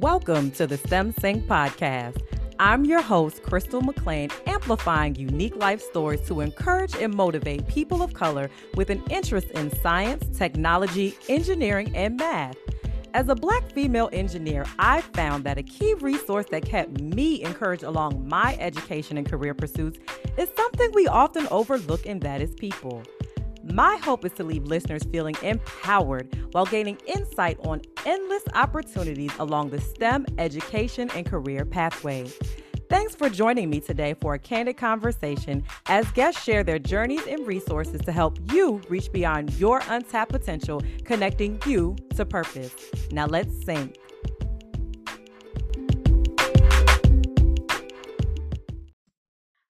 Welcome to the STEM Sync podcast. I'm your host, Crystal McLean, amplifying unique life stories to encourage and motivate people of color with an interest in science, technology, engineering, and math. As a black female engineer, I found that a key resource that kept me encouraged along my education and career pursuits is something we often overlook, and that is people. My hope is to leave listeners feeling empowered while gaining insight on endless opportunities along the STEM education and career pathway. Thanks for joining me today for a candid conversation as guests share their journeys and resources to help you reach beyond your untapped potential, connecting you to purpose. Now let's sync.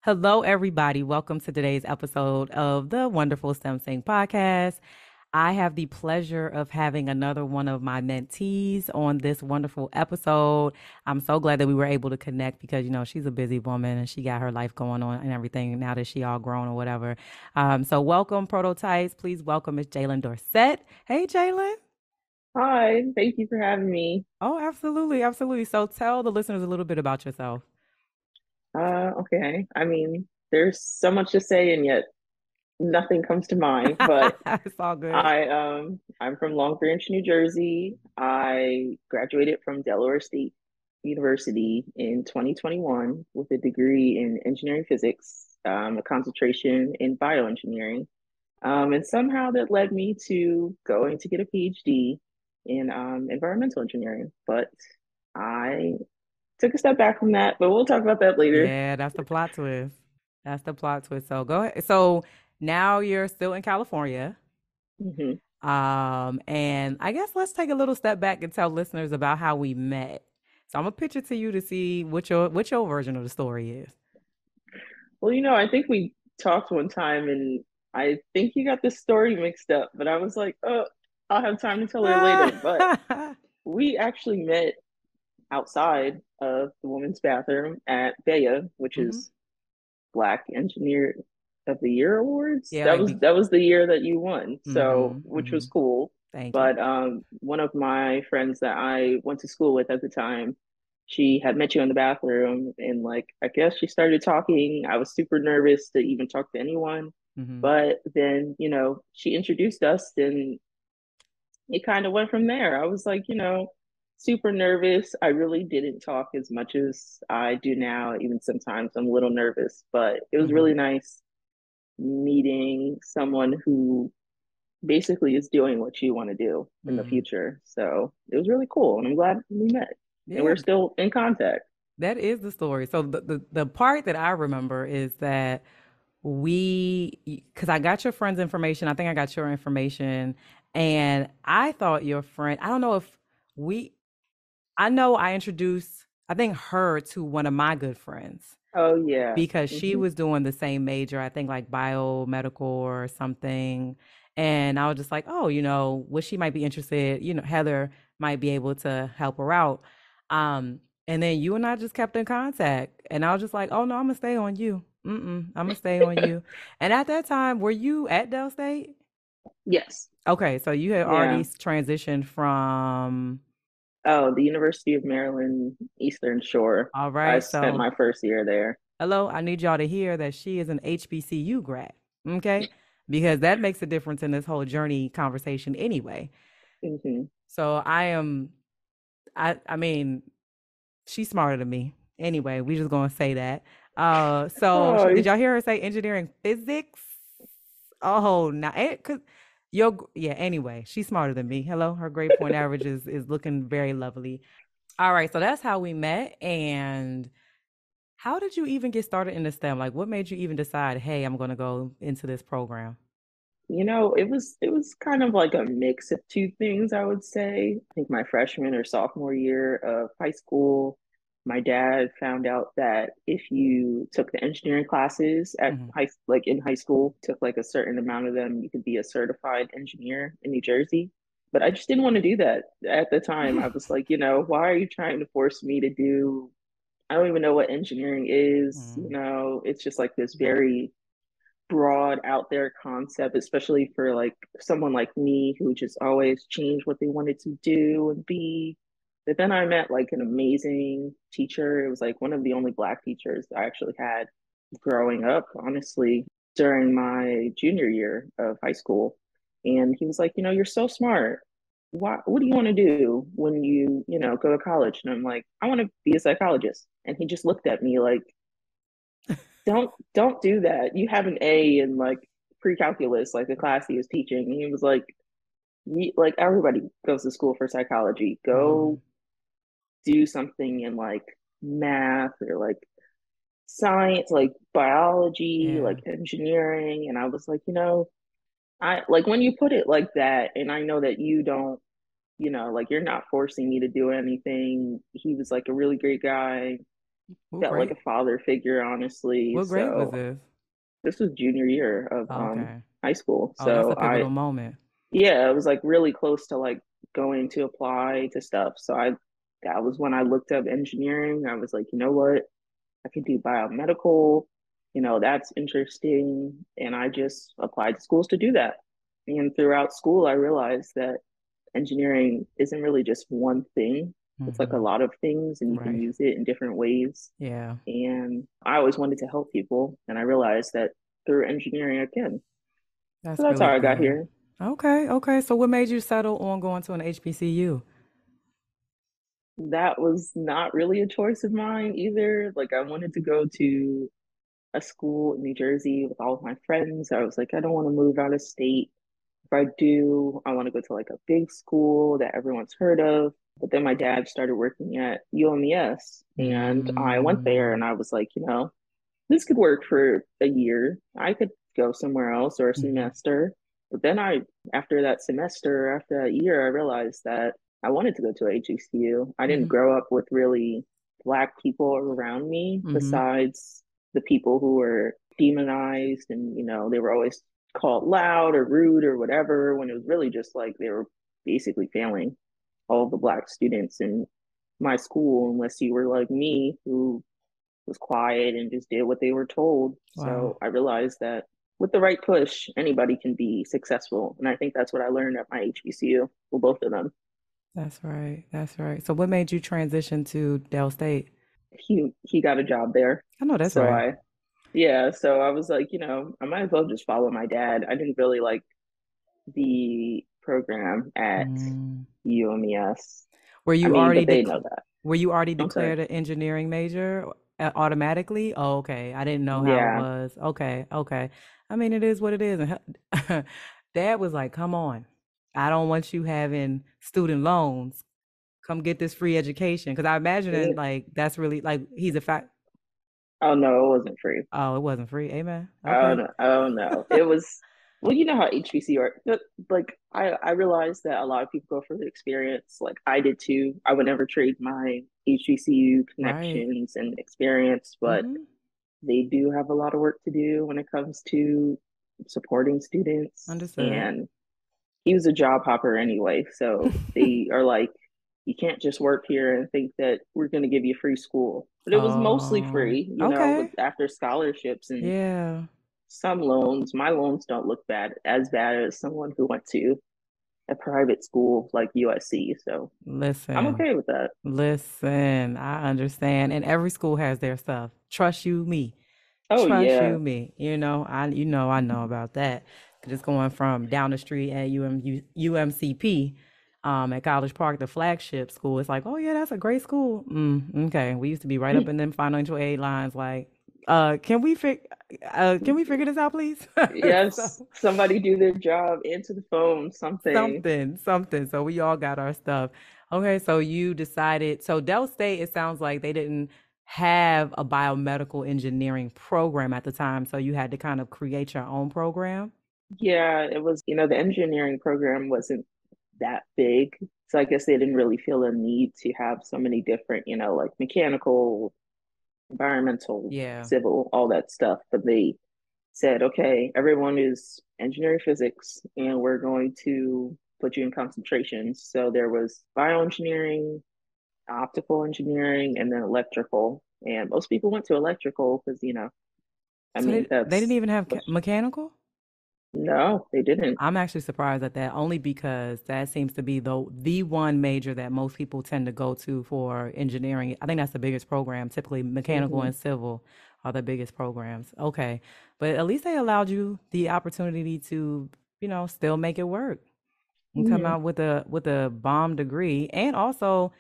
Hello, everybody. Welcome to today's episode of the Wonderful STEM Sync podcast. I have the pleasure of having another one of my mentees on this wonderful episode. I'm so glad that we were able to connect because, you know, she's a busy woman and she got her life going on and everything now that she all grown or whatever. Um, so welcome, Prototypes. Please welcome Miss Jailyn Dorsett. Hey, Jailyn. Hi, thank you for having me. Oh, absolutely. Absolutely. So tell the listeners a little bit about yourself. Uh, okay. I mean, there's so much to say, and yet nothing comes to mind. But it's all good. I um I'm from Long Branch, New Jersey. I graduated from Delaware State University in 2021 with a degree in engineering physics, um, a concentration in bioengineering. Um, and somehow that led me to going to get a PhD in um, environmental engineering. But I took a step back from that, but we'll talk about that later. Yeah, that's the plot twist. That's the plot twist. So go ahead. So now you're still in California. Mm-hmm. Um, and I guess let's take a little step back and tell listeners about how we met. So I'm gonna pitch it to you to see what your what your version of the story is. Well, you know, I think we talked one time and I think you got the story mixed up, but I was like, oh, I'll have time to tell her later. But we actually met outside of the women's bathroom at BEYA, which mm-hmm. is Black Engineer of the Year awards. Yeah, that was that was the year that you won. So, mm-hmm, which mm-hmm. was cool. Thank but you. um, one of my friends that I went to school with at the time, she had met you in the bathroom, and like I guess she started talking. I was super nervous to even talk to anyone. Mm-hmm. But then, you know, she introduced us, and it kind of went from there. I was like, you know, super nervous. I really didn't talk as much as I do now. Even sometimes I'm a little nervous, but it was mm-hmm. really nice meeting someone who basically is doing what you want to do in mm-hmm. the future. So it was really cool. And I'm glad we met. Yeah. And we're still in contact. That is the story. So the, the, the part that I remember is that we because I got your friend's information. I think I got your information. And I thought your friend, I don't know if we I know I introduced, I think, her to one of my good friends. Oh, yeah. Because mm-hmm. she was doing the same major, I think like biomedical or something. And I was just like, oh, you know, what she might be interested, you know, Heather might be able to help her out. Um, and then you and I just kept in contact. And I was just like, oh, no, I'm going to stay on you. Mm-mm, I'm going to stay on you. And at that time, were you at Del State? Yes. Okay. So you had yeah. already transitioned from Oh, the University of Maryland Eastern Shore. All right. I spent my first year there. Hello, I need y'all to hear that she is an HBCU grad. Okay. because that makes a difference in this whole journey conversation anyway. Mm-hmm. So I am, I, I mean, she's smarter than me. Anyway, we just gonna say that. Uh, so oh, did y'all hear her say engineering physics? Oh, now, cause Yo, yeah. Anyway, she's smarter than me. Hello, her grade point average is is looking very lovely. All right, so that's how we met. And how did you even get started in the STEM? Like, what made you even decide, hey, I'm going to go into this program? You know, it was it was kind of like a mix of two things. I would say. I think my freshman or sophomore year of high school, my dad found out that if you took the engineering classes at mm-hmm. high like in high school took like a certain amount of them you could be a certified engineer in new jersey but i just didn't want to do that at the time i was like you know why are you trying to force me to do i don't even know what engineering is mm-hmm. you know it's just like this very broad out there concept especially for like someone like me who just always changed what they wanted to do and be But then I met like an amazing teacher. It was like one of the only black teachers I actually had growing up, honestly, during my junior year of high school. And he was like, you know, you're so smart. What what do you want to do when you, you know, go to college? And I'm like, I want to be a psychologist. And he just looked at me like, don't don't do that. You have an A in like pre-calculus, like the class he was teaching. And he was like, like everybody goes to school for psychology. Go mm. Do something in like math or like science, like biology, yeah. like engineering. And I was like, you know, I like when you put it like that, and I know that you don't, you know, like you're not forcing me to do anything. He was like a really great guy. What felt grade? like a father figure, honestly. What so, grade was this? This was junior year of um, okay. um, high school. Oh, so that's a pivotal I, moment. Yeah, it was like really close to like going to apply to stuff. So I that was when I looked up engineering. I was like, you know what? I could do biomedical. You know, that's interesting. And I just applied to schools to do that. And throughout school, I realized that engineering isn't really just one thing. Mm-hmm. It's like a mm-hmm. lot of things, and you right. can use it in different ways. Yeah. And I always wanted to help people. And I realized that through engineering, I can. That's, so that's really how I got here. Okay. Okay. So, what made you settle on going to an HBCU? That was not really a choice of mine either. Like I wanted to go to a school in New Jersey with all of my friends. I was like, I don't want to move out of state. If I do, I want to go to like a big school that everyone's heard of. But then my dad started working at UMES and mm. I went there and I was like, you know, this could work for a year. I could go somewhere else or a mm. semester. But then I, after that semester, after that year, I realized that I wanted to go to HBCU. I didn't mm-hmm. grow up with really black people around me mm-hmm. besides the people who were demonized and you know they were always called loud or rude or whatever when it was really just like they were basically failing all the black students in my school unless you were like me who was quiet and just did what they were told wow. so i realized that with the right push anybody can be successful and i think that's what i learned at my hbcu well both of them that's right. That's right. So what made you transition to Del State? He he got a job there. I know that's so right. I, yeah, so I was like, you know, I might as well just follow my dad. I didn't really like the program at mm. UMES. Were you I mean, already they know that. Were you already declared an engineering major uh, automatically? Oh, okay. I didn't know how yeah. it was. Okay, okay. I mean, it is what it is. And Dad was like, "Come on, I don't want you having student loans. Come get this free education. Cause I imagine it, like that's really like he's a fact. Oh no, it wasn't free. Oh, it wasn't free. Amen. Okay. Oh no, oh no. it was well, you know how HBC are like I, I realized that a lot of people go for the experience. Like I did too. I would never trade my HBCU connections right. and experience, but mm-hmm. they do have a lot of work to do when it comes to supporting students. Understood. And he was a job hopper anyway. So they are like, you can't just work here and think that we're going to give you free school. But it was oh, mostly free, you okay. know, after scholarships and yeah, some loans. My loans don't look bad as bad as someone who went to a private school like USC. So listen, I'm okay with that. Listen, I understand, and every school has their stuff. Trust you, me. Oh Trust yeah. you, me. You know, I you know I know about that just going from down the street at UM, UMCP um, at College Park, the flagship school. It's like, oh yeah, that's a great school. Mm, okay, we used to be right up in them financial aid lines, like, uh, can we fig- uh, can we figure this out, please? yes, so, somebody do their job, answer the phone, something, something, something. So we all got our stuff. Okay, so you decided. So Del State, it sounds like they didn't have a biomedical engineering program at the time, so you had to kind of create your own program. Yeah, it was, you know, the engineering program wasn't that big. So I guess they didn't really feel a need to have so many different, you know, like mechanical, environmental, yeah. civil, all that stuff. But they said, okay, everyone is engineering physics and we're going to put you in concentrations. So there was bioengineering, optical engineering, and then electrical. And most people went to electrical because, you know, I so mean, they, they, didn't even have mechanical? No, they didn't. I'm actually surprised at that only because that seems to be the the one major that most people tend to go to for engineering. I think that's the biggest program. Typically mechanical mm-hmm. and civil are the biggest programs. Okay. But at least they allowed you the opportunity to, you know, still make it work and come out with a with a bomb degree and also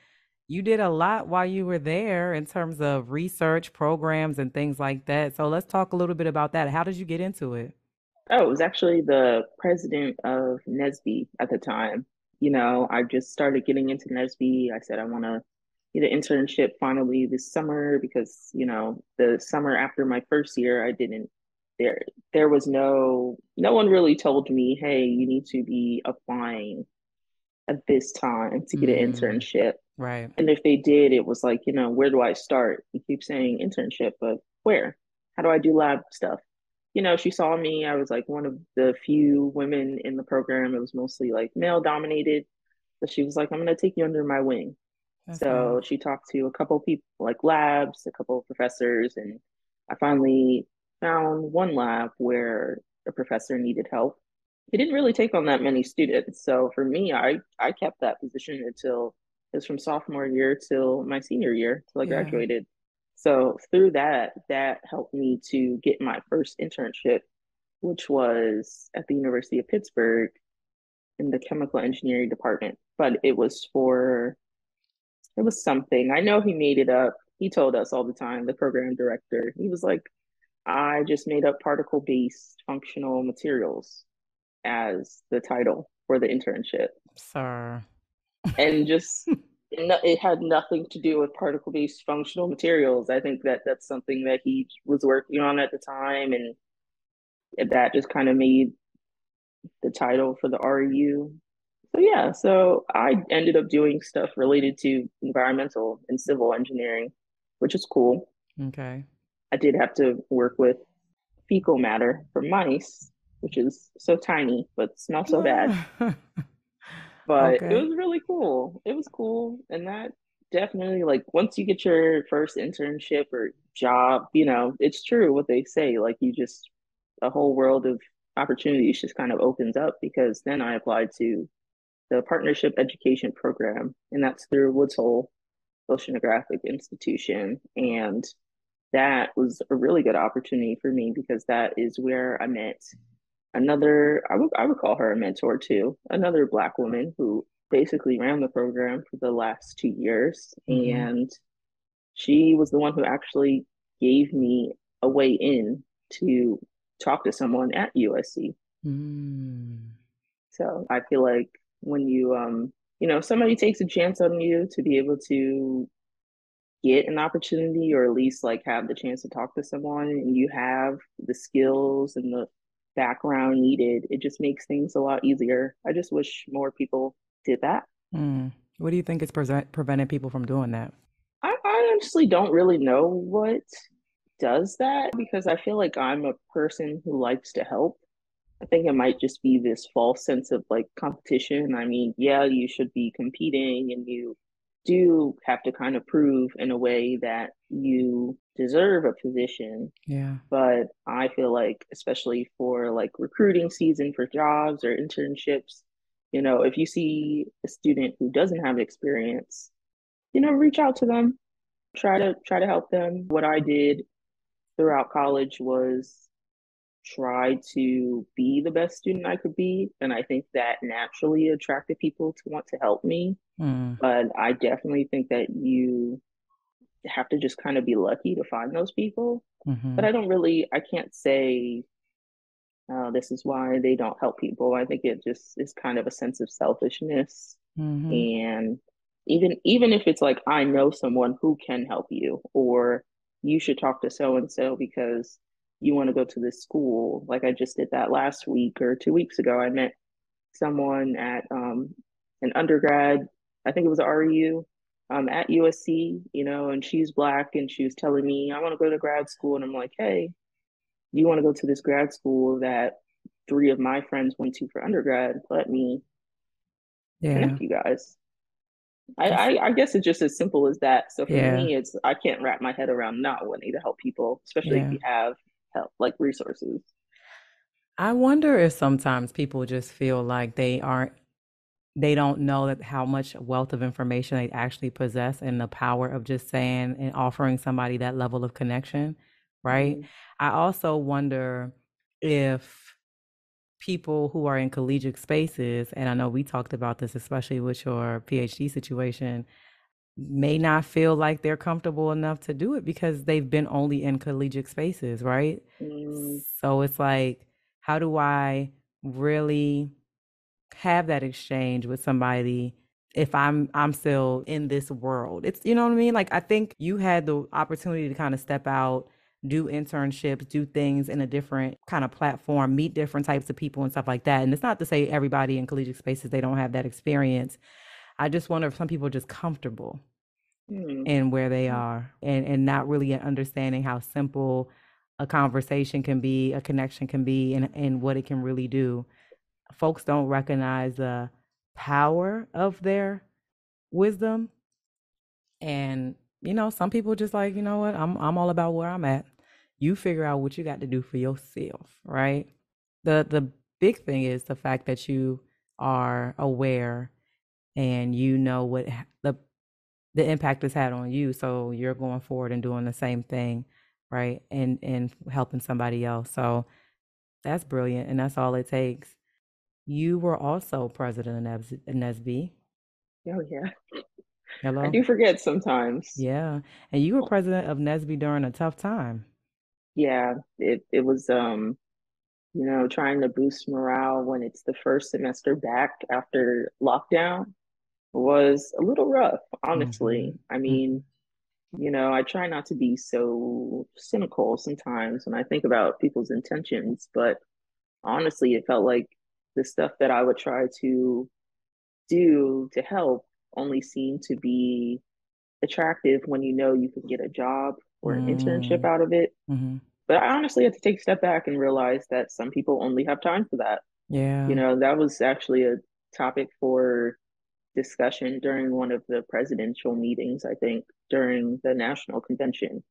you did a lot while you were there in terms of research programs and things like that. So let's talk a little bit about that. How did you get into it? Oh, it was actually the president of NSBE at the time. You know, I just started getting into NSBE. I said I want to get an internship finally this summer because, you know, the summer after my first year, I didn't there there was no no one really told me, "Hey, you need to be applying at this time to get mm. an internship." Right. And if they did, it was like, you know, where do I start? You keep saying internship, but where? How do I do lab stuff? You know, she saw me. I was like one of the few women in the program. It was mostly like male dominated. But she was like, I'm going to take you under my wing. That's so she talked to a couple people, like labs, a couple of professors, and I finally found one lab where a professor needed help. He didn't really take on that many students. So for me, I, I kept that position until it was from sophomore year till my senior year till I yeah. graduated. So through that, that helped me to get my first internship, which was at the University of Pittsburgh in the chemical engineering department. But it was for it was something. I know he made it up. He told us all the time, the program director. He was like, I just made up particle based functional materials as the title for the internship. Sir and just it had nothing to do with particle based functional materials. I think that that's something that he was working on at the time, and that just kind of made the title for the REU. So yeah, so I ended up doing stuff related to environmental and civil engineering, which is cool. Okay. I did have to work with fecal matter from mice, which is so tiny but smells so bad. but okay. it was really cool. It was cool. And that definitely like once you get your first internship or job, you know, it's true what they say. Like you just a whole world of opportunities just kind of opens up because then I applied to the partnership education program and that's through Woods Hole Oceanographic Institution. And that was a really good opportunity for me because that is where I met another I would I would call her a mentor too, another black woman who basically ran the program for the last two years. Mm-hmm. And she was the one who actually gave me a way in to talk to someone at USC. Mm. So I feel like when you um you know somebody takes a chance on you to be able to get an opportunity or at least like have the chance to talk to someone and you have the skills and the background needed, it just makes things a lot easier. I just wish more people did that. Mm. What do you think is pre- preventing people from doing that? I, I honestly don't really know what does that because I feel like I'm a person who likes to help. I think it might just be this false sense of like competition. I mean, yeah, you should be competing and you do have to kind of prove in a way that you deserve a position. Yeah. But I feel like, especially for like recruiting season for jobs or internships, you know, if you see a student who doesn't have experience, you know, reach out to them, try to try to help them. What I did throughout college was try to be the best student I could be. And I think that naturally attracted people to want to help me. Mm. But I definitely think that you have to just kind of be lucky to find those people. Mm-hmm. But I don't really, I can't say uh, this is why they don't help people. I think it just is kind of a sense of selfishness. Mm-hmm. And even even if it's like I know someone who can help you, or you should talk to so and so because you want to go to this school. Like I just did that last week or two weeks ago. I met someone at um, an undergrad, I think it was a REU, um, at USC, you know, and she's black and she was telling me, I want to go to grad school. And I'm like, hey, you want to go to this grad school that three of my friends went to for undergrad? Let me yeah. connect you guys. I, I, I, guess it's just as simple as that. So for yeah. me, it's I can't wrap my head around not wanting to help people, especially yeah. if you have help like resources. I wonder if sometimes people just feel like they aren't they don't know that how much wealth of information they actually possess and the power of just saying and offering somebody that level of connection, right? Mm-hmm. I also wonder if people who are in collegiate spaces, and I know we talked about this, especially with your PhD situation, may not feel like they're comfortable enough to do it because they've been only in collegiate spaces, right? Mm. So it's like, how do I really have that exchange with somebody if I'm I'm still in this world. It's you know what I mean? Like I think you had the opportunity to kind of step out, do internships, do things in a different kind of platform, meet different types of people and stuff like that. And it's not to say everybody in collegiate spaces they don't have that experience. I just wonder if some people are just comfortable mm. in where they are and and not really understanding how simple a conversation can be, a connection can be and and what it can really do folks don't recognize the power of their wisdom. And, you know, some people just like, you know what, I'm I'm all about where I'm at. You figure out what you got to do for yourself, right? The the big thing is the fact that you are aware and you know what the the impact it's had on you so you're going forward and doing the same thing right and and helping somebody else so that's brilliant and that's all it takes you were also president of NSBE. Oh, yeah. Hello. I do forget sometimes. Yeah. And you were president of NSBE during a tough time. Yeah. It, it was, um, you know, trying to boost morale when it's the first semester back after lockdown was a little rough, honestly. Mm-hmm. I mean, you know, I try not to be so cynical sometimes when I think about people's intentions, but honestly, it felt like the stuff that I would try to do to help only seem to be attractive when you know you can get a job or an mm. internship out of it. Mm-hmm. But I honestly had to take a step back and realize that some people only have time for that. Yeah. You know, that was actually a topic for discussion during one of the presidential meetings, I think, during the national convention,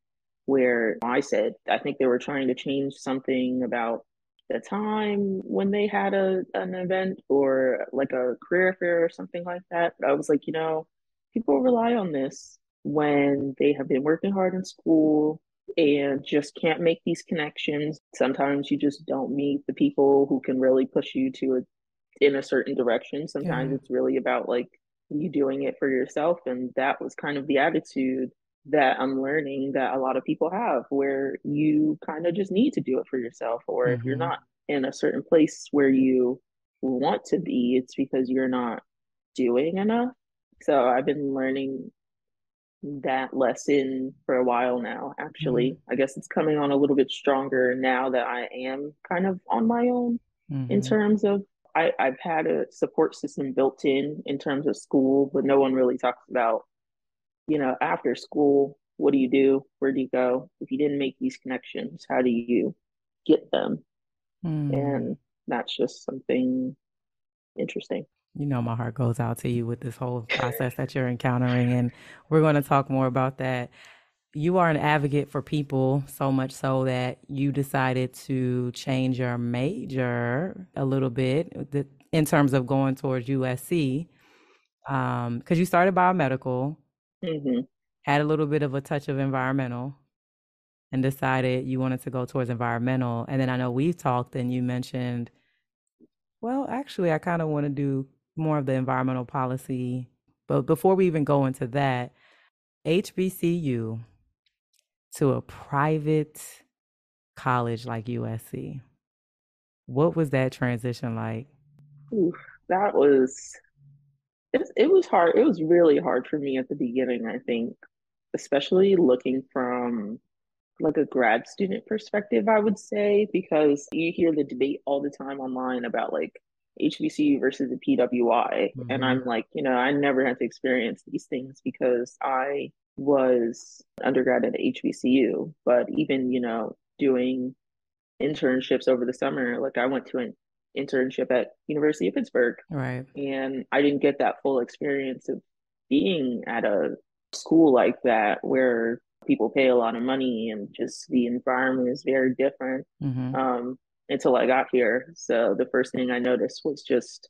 where I said, I think they were trying to change something about the time when they had a an event or like a career fair or something like that. But I was like, you know, people rely on this when they have been working hard in school and just can't make these connections. Sometimes you just don't meet the people who can really push you to a in a certain direction. Sometimes yeah. it's really about like you doing it for yourself. And that was kind of the attitude that I'm learning that a lot of people have, where you kind of just need to do it for yourself. Or mm-hmm. if you're mm-hmm. not in a certain place where you want to be, it's because you're not doing enough. So I've been learning that lesson for a while now, actually. Mm-hmm. I guess it's coming on a little bit stronger now that I am kind of on my own mm-hmm. in terms of I, I've had a support system built in in terms of school, but no one really talks about you know, after school, what do you do? Where do you go? If you didn't make these connections, how do you get them? Mm. And that's just something interesting. You know, my heart goes out to you with this whole process that you're encountering. And we're going to talk more about that. You are an advocate for people so much so that you decided to change your major a little bit in terms of going towards USC. Because um, you started biomedical Mm-hmm. Had a little bit of a touch of environmental and decided you wanted to go towards environmental. And then I know we've talked and you mentioned, well, actually, I kind of want to do more of the environmental policy. But before we even go into that, HBCU to a private college like USC, what was that transition like? Ooh, that was it, it was hard. It was really hard for me at the beginning, I think, especially looking from like a grad student perspective, I would say, because you hear the debate all the time online about like HBCU versus the PWI. Mm-hmm. And I'm like, you know, I never had to experience these things because I was undergrad at HBCU. But even, you know, doing internships over the summer, like I went to an internship at University of Pittsburgh. Right. And I didn't get that full experience of being at a school like that where people pay a lot of money and just the environment is very different. Mm-hmm. Um, until I got here. So the first thing I noticed was just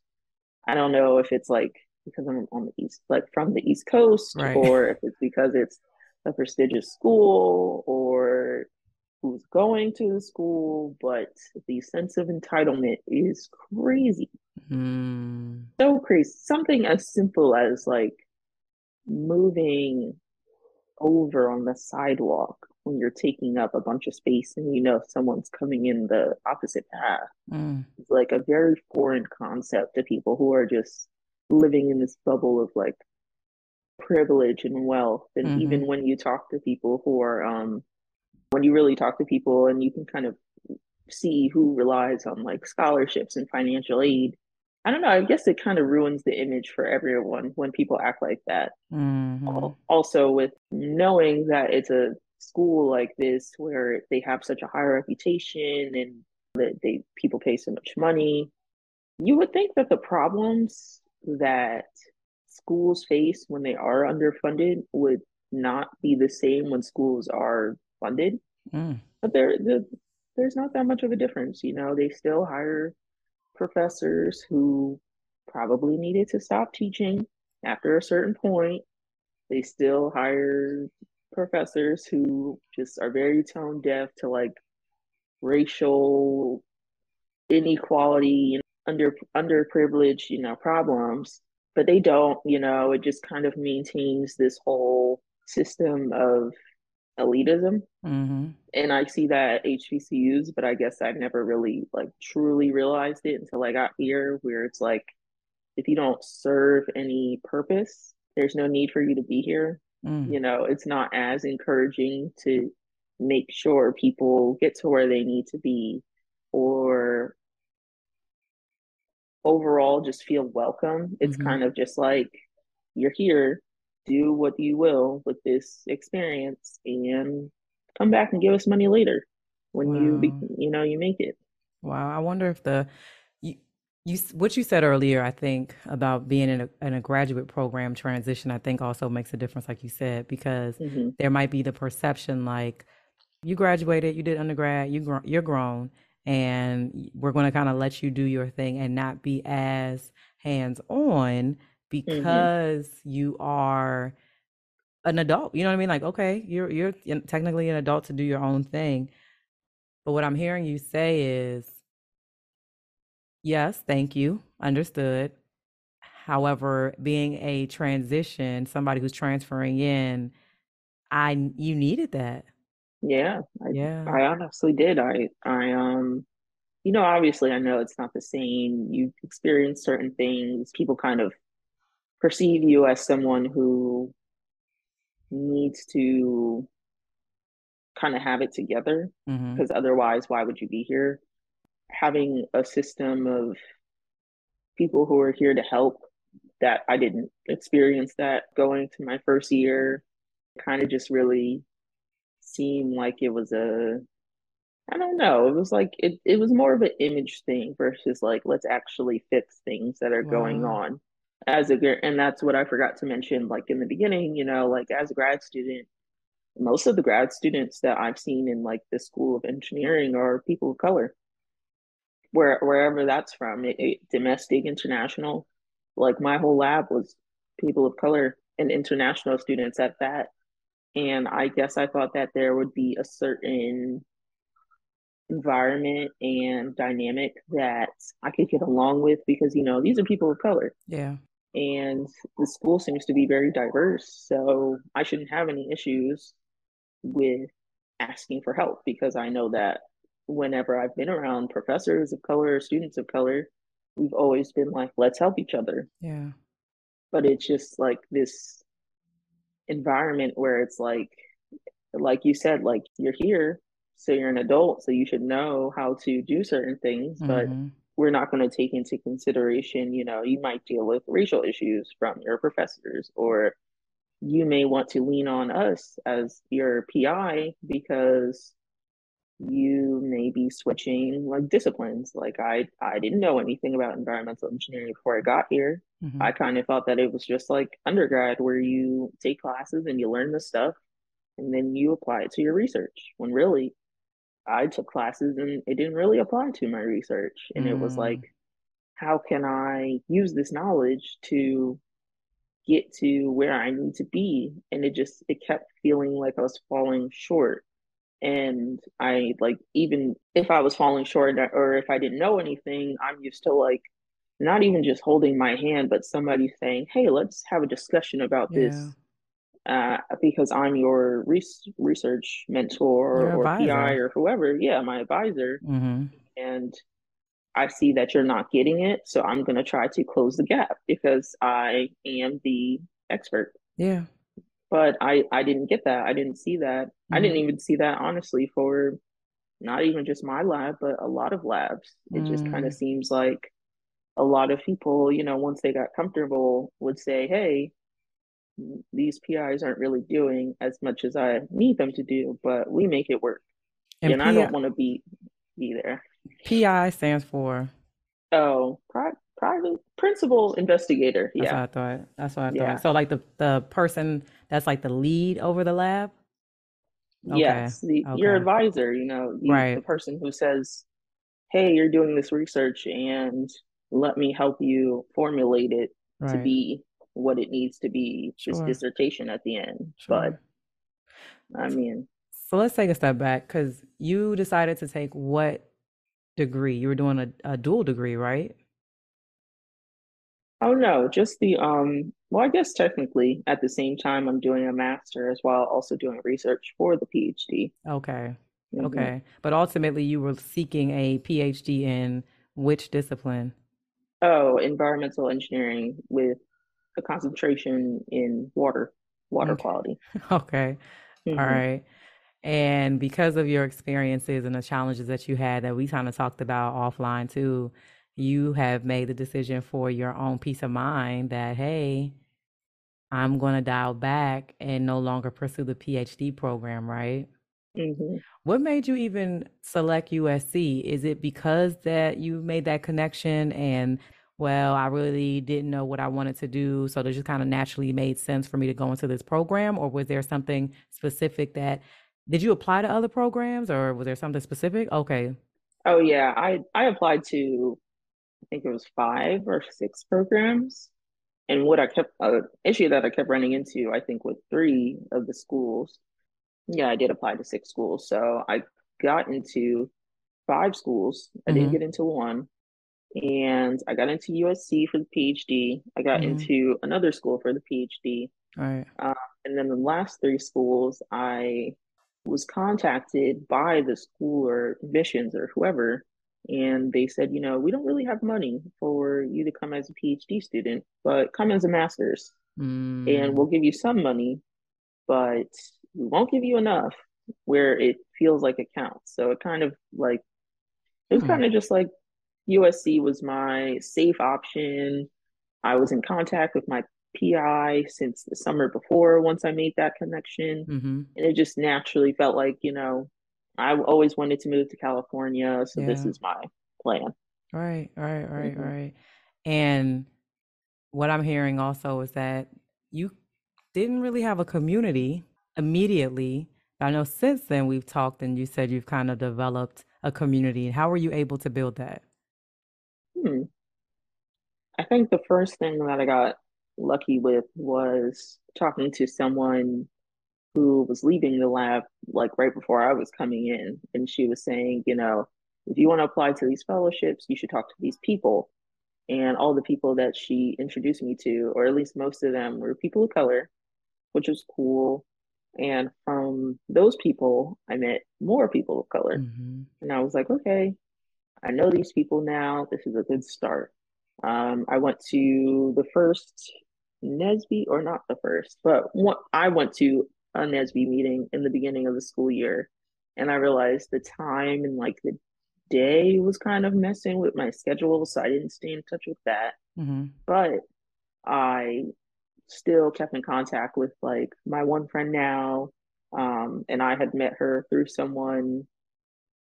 I don't know if it's like because I'm on the east, like from the East Coast, right. or if it's because it's a prestigious school or who's going to the school, but the sense of entitlement is crazy. Mm. So crazy. Something as simple as like moving over on the sidewalk when you're taking up a bunch of space and you know someone's coming in the opposite path. Mm. It's like a very foreign concept to people who are just living in this bubble of like privilege and wealth. And mm-hmm. even when you talk to people who are um when you really talk to people and you can kind of see who relies on like scholarships and financial aid I don't know. I guess it kind of ruins the image for everyone when people act like that. Mm-hmm. Also, with knowing that it's a school like this where they have such a high reputation and that they people pay so much money, you would think that the problems that schools face when they are underfunded would not be the same when schools are funded. Mm. But there, the, there's not that much of a difference. You know, they still hire professors who probably needed to stop teaching after a certain point. They still hire professors who just are very tone deaf to like racial inequality and under underprivileged, you know, problems. But they don't, you know, it just kind of maintains this whole system of elitism. Mm-hmm. And I see that at HBCUs, but I guess I've never really like truly realized it until I got here, where it's like if you don't serve any purpose, there's no need for you to be here. Mm. You know, it's not as encouraging to make sure people get to where they need to be or overall just feel welcome. It's mm-hmm. kind of just like you're here do what you will with this experience and come back and give us money later when wow. you be, you know you make it wow i wonder if the you, you what you said earlier i think about being in a, in a graduate program transition i think also makes a difference like you said because mm-hmm. there might be the perception like you graduated you did undergrad you gr- you're grown and we're going to kind of let you do your thing and not be as hands on. Because mm-hmm. you are an adult. You know what I mean? Like, okay, you're you're technically an adult to do your own thing. But what I'm hearing you say is yes, thank you. Understood. However, being a transition, somebody who's transferring in, I you needed that. Yeah. I, yeah. I honestly did. I I um you know, obviously I know it's not the same. You experience certain things. People kind of perceive you as someone who needs to kind of have it together because mm-hmm. otherwise why would you be here having a system of people who are here to help that i didn't experience that going to my first year kind of just really seemed like it was a i don't know it was like it, it was more of an image thing versus like let's actually fix things that are wow. going on as a and that's what I forgot to mention like in the beginning, you know, like as a grad student, most of the grad students that I've seen in like the School of Engineering are people of color. Where wherever that's from, it, it, domestic, international, like my whole lab was people of color and international students at that. And I guess I thought that there would be a certain environment and dynamic that I could get along with because you know these are people of color. Yeah and the school seems to be very diverse. So I shouldn't have any issues with asking for help because I know that whenever I've been around professors of color, or students of color, we've always been like, let's help each other. Yeah. But it's just like this environment where it's like, like you said, like you're here, so you're an adult, so you should know how to do certain things. Mm-hmm. But we're not going to take into consideration, you know, you might deal with racial issues from your professors, or you may want to lean on us as your PI because you may be switching like disciplines. Like I, I didn't know anything about environmental engineering before I got here. Mm-hmm. I kind of thought that it was just like undergrad where you take classes and you learn the stuff and then you apply it to your research when really I took classes and it didn't really apply to my research. And mm. it was mm. like, how can I use this knowledge to get to where I need to be? And it just, it kept feeling like I was falling short. And I like, even if I was falling short or if I didn't know anything, I'm used to like, not even just holding my hand, but somebody saying, Hey, let's have a discussion about yeah. this uh, because I'm your res- research mentor your or advisor. PI or whoever. Yeah, my advisor. Mm-hmm. And I see that you're not getting it. So I'm going to try to close the gap because I am the expert. Yeah. But I, I didn't get that. I didn't see that. Mm-hmm. I didn't even see that, honestly, for not even just my lab, but a lot of labs. It mm. just kind of seems like a lot of people, you know, once they got comfortable, would say, hey, these PIs aren't really doing as much as I need them to do, but we make it work. And, and PI, I don't want to be be there. PI stands for oh pri- private principal investigator. That's yeah, what I thought. That's what I yeah. thought. So like the the person that's like the lead over the lab. Okay. Yes, the, okay. your advisor. You know, you, right. the person who says, "Hey, you're doing this research, and let me help you formulate it right. to be what it needs to be sure. this dissertation at the end sure. but i mean so let's take a step back because you decided to take what degree you were doing a, a dual degree right oh no just the um well i guess technically at the same time i'm doing a master's while also doing research for the phd okay mm-hmm. okay but ultimately you were seeking a phd in which discipline oh environmental engineering with a concentration in water, water okay. quality. Okay. Mm-hmm. All right. And because of your experiences and the challenges that you had that we kind of talked about offline too, you have made the decision for your own peace of mind that, hey, I'm going to dial back and no longer pursue the PhD program, right? Mm-hmm. What made you even select USC? Is it because that you made that connection and well, I really didn't know what I wanted to do. So it just kind of naturally made sense for me to go into this program? Or was there something specific that did you apply to other programs or was there something specific? Okay. Oh yeah. I, I applied to I think it was five or six programs. And what I kept uh, issue that I kept running into, I think with three of the schools. Yeah, I did apply to six schools. So I got into five schools. I mm-hmm. didn't get into one and I got into USC for the PhD. I got mm-hmm. into another school for the PhD. Right. Uh, and then the last three schools, I was contacted by the school or admissions or whoever, and they said, you know, we don't really have money for you to come as a PhD student, but come as a master's, mm. and we'll give you some money, but we won't give you enough where it feels like it counts. So it kind of like it was mm. kind of just like USC was my safe option. I was in contact with my PI since the summer before once I made that connection. Mm-hmm. And it just naturally felt like, you know, I always wanted to move to California. So yeah. this is my plan. Right, right, right, mm-hmm. right. And what I'm hearing also is that you didn't really have a community immediately. I know since then we've talked and you said you've kind of developed a community. How were you able to build that? Hmm. I think the first thing that I got lucky with was talking to someone who was leaving the lab like right before I was coming in. And she was saying, you know, if you want to apply to these fellowships, you should talk to these people. And all the people that she introduced me to, or at least most of them, were people of color, which was cool. And from those people, I met more people of color. Mm-hmm. And I was like, okay, I know these people now. This is a good start. Um, I went to the first NSBE, or not the first, but one, I went to a NSBE meeting in the beginning of the school year, and I realized the time and like the day was kind of messing with my schedule, so I didn't stay in touch with that. Mm-hmm. But I still kept in contact with like my one friend now, um, and I had met her through someone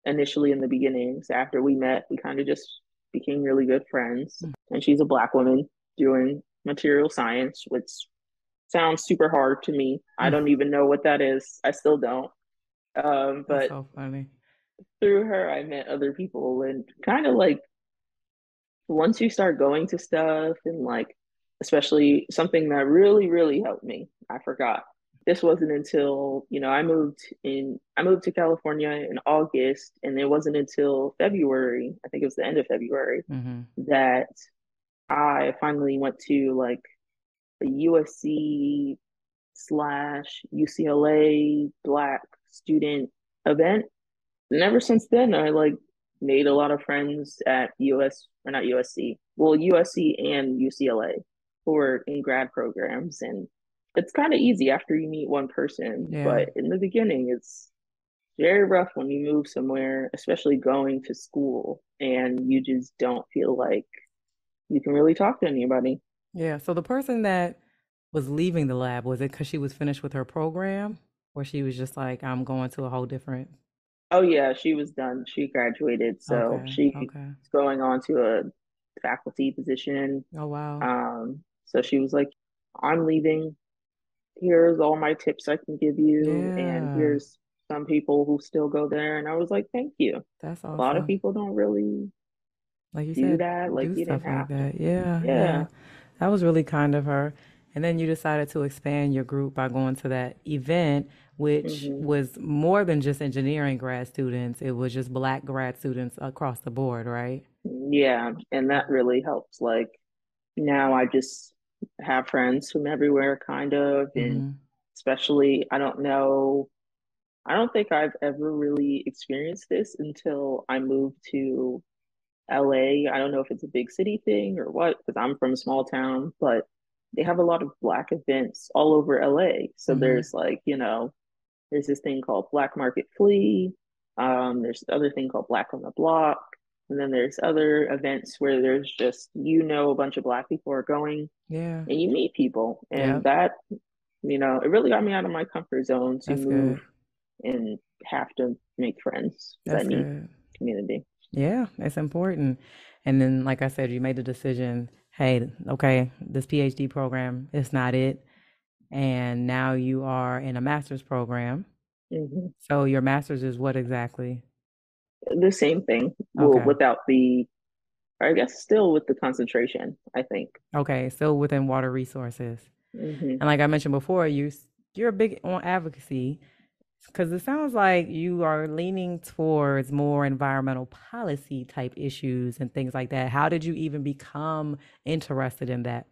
initially in the beginnings. After we met, we kind of just became really good friends. Mm. And she's a black woman doing material science, which sounds super hard to me. Mm. I don't even know what that is. I still don't. Um, but so funny. through her, I met other people and kind of like once you start going to stuff and like, especially something that really, really helped me, I forgot. This wasn't until, you know, I moved in, I moved to California in August, and it wasn't until February, I think it was the end of February, mm-hmm. that I finally went to like a USC slash UCLA Black student event. And ever since then, I like made a lot of friends at US or not USC, well USC and UCLA who are in grad programs, and it's kind of easy after you meet one person. Yeah. But in the beginning, it's very rough when you move somewhere, especially going to school, and you just don't feel like you can really talk to anybody. Yeah. So the person that was leaving the lab, was it because she was finished with her program? Or she was just like, I'm going to a whole different Oh yeah, she was done. She graduated, so okay, she's okay. going on to a faculty position. Oh wow. Um, so she was like, "I'm leaving. Here's all my tips I can give you, yeah. and here's some people who still go there." And I was like, "Thank you." That's awesome. A lot of people don't really like you do said, that. Like do you stuff like that. Yeah, yeah, yeah. That was really kind of her. And then you decided to expand your group by going to that event, which mm-hmm. was more than just engineering grad students. It was just black grad students across the board, right? Yeah. And that really helps. Like now I just have friends from everywhere, kind of. And mm-hmm. especially, I don't know, I don't think I've ever really experienced this until I moved to LA. I don't know if it's a big city thing or what, because I'm from a small town, but they have a lot of black events all over LA. So mm-hmm. there's like, you know, there's this thing called Black Market Flea. Um, there's the other thing called Black on the Block. And then there's other events where there's just, you know, a bunch of black people are going. Yeah. And you meet people. And that, you know, it really got me out of my comfort zone to That's move good. and have to make friends That's that need community. Yeah, it's important. And then, like I said, you made the decision hey, okay, this PhD program is not it. And now you are in a master's program. Mm-hmm. So your master's is what exactly? The same thing, okay. well, without the, I guess, still with the concentration. I think. Okay, still within water resources. Mm-hmm. And like I mentioned before, you you're a big on advocacy because it sounds like you are leaning towards more environmental policy type issues and things like that. How did you even become interested in that?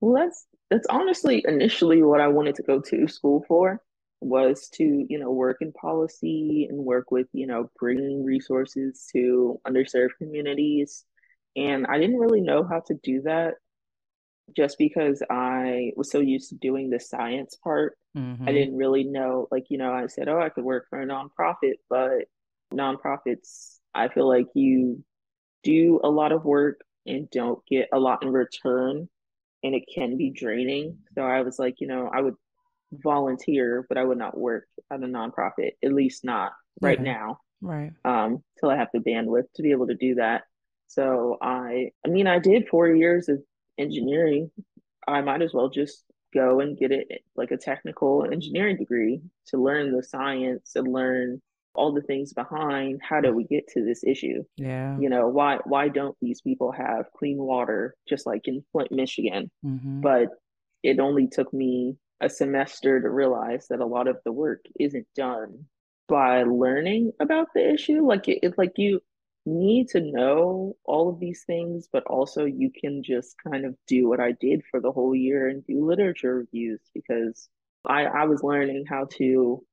Well, that's that's honestly initially what I wanted to go to school for was to you know work in policy and work with you know bringing resources to underserved communities and i didn't really know how to do that just because I was so used to doing the science part, mm-hmm. I didn't really know. Like, you know, I said, oh, I could work for a nonprofit, but nonprofits, I feel like you do a lot of work and don't get a lot in return, and it can be draining. So I was like, you know, I would volunteer, but I would not work at a nonprofit, at least not right now. Right. Um, till I have the bandwidth to be able to do that. So I, I mean, I did four years of engineering, I might as well just go and get it like a technical engineering degree to learn the science and learn all the things behind how do we get to this issue yeah you know why why don't these people have clean water just like in flint michigan mm-hmm. but it only took me a semester to realize that a lot of the work isn't done by learning about the issue like it, it like you need to know all of these things, but also you can just kind of do what I did for the whole year and do literature reviews because I, I was learning how to,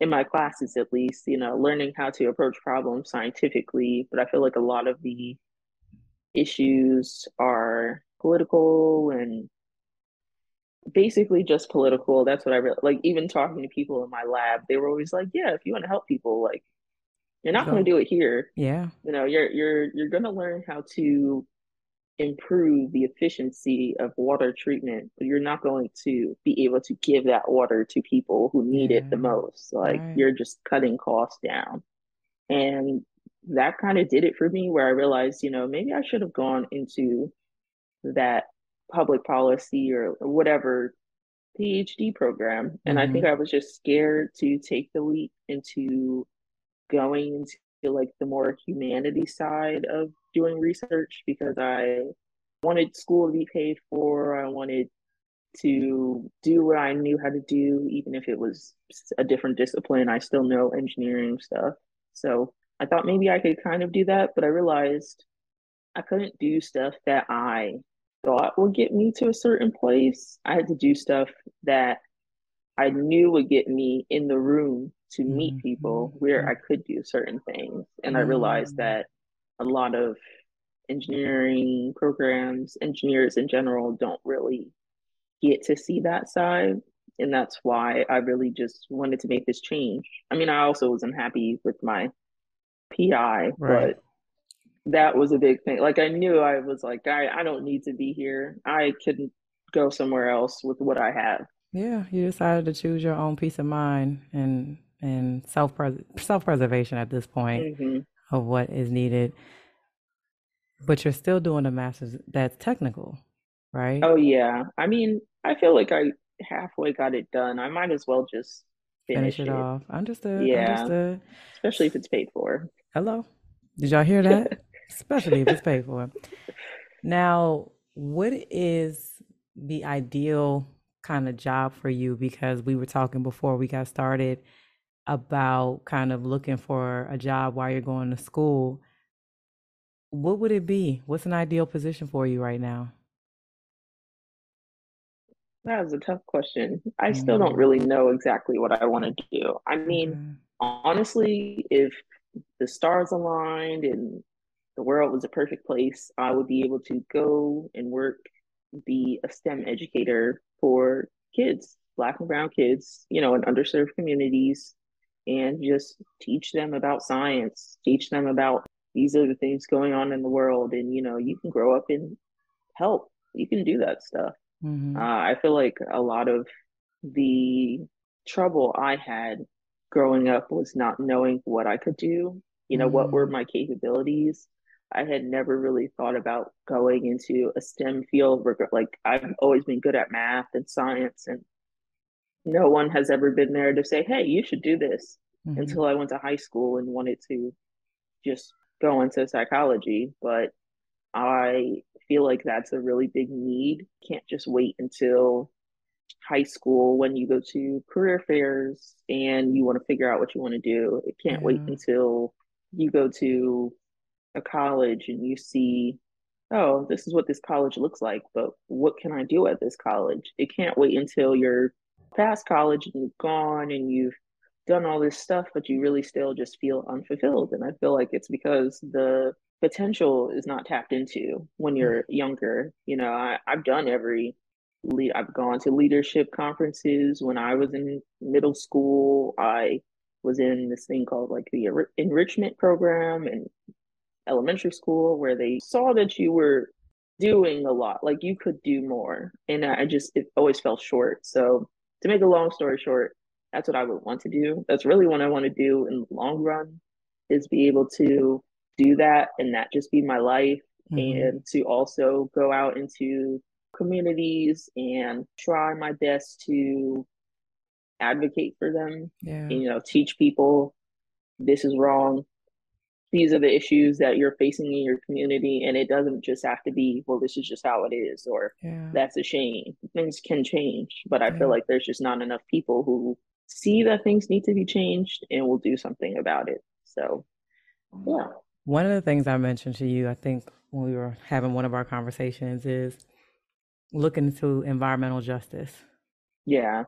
in my classes at least, you know, learning how to approach problems scientifically. But I feel like a lot of the issues are political and basically just political. That's what I really like. Even talking to people in my lab, they were always like, yeah, if you want to help people, like, you're not so, going to do it here. Yeah. You know, you're you're you're going to learn how to improve the efficiency of water treatment, but you're not going to be able to give that water to people who need yeah. it the most. Like right. you're just cutting costs down. And that kind of did it for me where I realized, you know, maybe I should have gone into that public policy or, or whatever PhD program. And mm-hmm. I think mm-hmm. I was just scared to take the leap into going into like the more humanity side of doing research because I wanted school to be paid for. I wanted to do what I knew how to do, even if it was a different discipline. I still know engineering stuff. So I thought maybe I could kind of do that, but I realized I couldn't do stuff that I thought would get me to a certain place. I had to do stuff that I knew would get me in the room to meet mm-hmm. people where I could do certain things. And mm-hmm. I realized mm. that a lot of engineering programs, engineers in general, don't really get to see that side. And that's why I really just wanted to make this change. I mean, I also was unhappy with my PI, right. but that was a big thing. Like I knew I was like, I, I don't need to be here. I can go somewhere else with what I have. Yeah, you decided to choose your own peace of mind and and self self preservation at this point mm-hmm. of what is needed. But you're still doing a master's that's technical, right? Oh yeah. I mean, I feel like I halfway got it done. I might as well just finish, finish it, it, off. Understood. Yeah. Understood. Especially if it's paid for. Hello. Did y'all hear that? Especially if it's paid for. Now, what is the ideal kind of job for you? Because we were talking before we got started about kind of looking for a job while you're going to school. What would it be? What's an ideal position for you right now? That is a tough question. I mm-hmm. still don't mm-hmm. really know exactly what I want to do. I mean, mm-hmm. honestly, if the stars aligned and the world was a perfect place, I would be able to go and work, be a STEM educator for kids, Black and Brown kids, you know, in underserved communities, and just teach them about science, teach them about these are the things going on in the world. And, you know, you can grow up and help. You can do that stuff. Mm-hmm. Uh, I feel like a lot of the trouble I had growing up was not knowing what I could do. You know, mm-hmm. what were mm-hmm. my capabilities? I had never really thought about going into a STEM field. Like I've always been good at math and science, and no one has ever been there to say, "Hey, you should do this." Mm-hmm. Until I went to high school and wanted to just go into psychology, but I feel like that's a really big need. Can't just wait until high school when you go to career fairs and you want to figure out what you want to do. It can't yeah. wait until you go to a college and you see, oh, this is what this college looks like, but what can I do at this college? It can't wait until you're past college and you've gone and you've done all this stuff, but you really still just feel unfulfilled. And I feel like it's because the potential is not tapped into when you're younger. You know, I, I've done every lead, I've gone to leadership conferences when I was in middle school. I was in this thing called like the enrichment program and elementary school where they saw that you were doing a lot, like you could do more. And I just, it always fell short. So to make a long story short, that's what I would want to do. That's really what I want to do in the long run is be able to do that and that just be my life mm-hmm. and to also go out into communities and try my best to advocate for them yeah. and, you know teach people this is wrong these are the issues that you're facing in your community and it doesn't just have to be well this is just how it is or yeah. that's a shame things can change but i yeah. feel like there's just not enough people who see that things need to be changed and will do something about it so yeah one of the things I mentioned to you, I think when we were having one of our conversations, is looking into environmental justice. Yeah.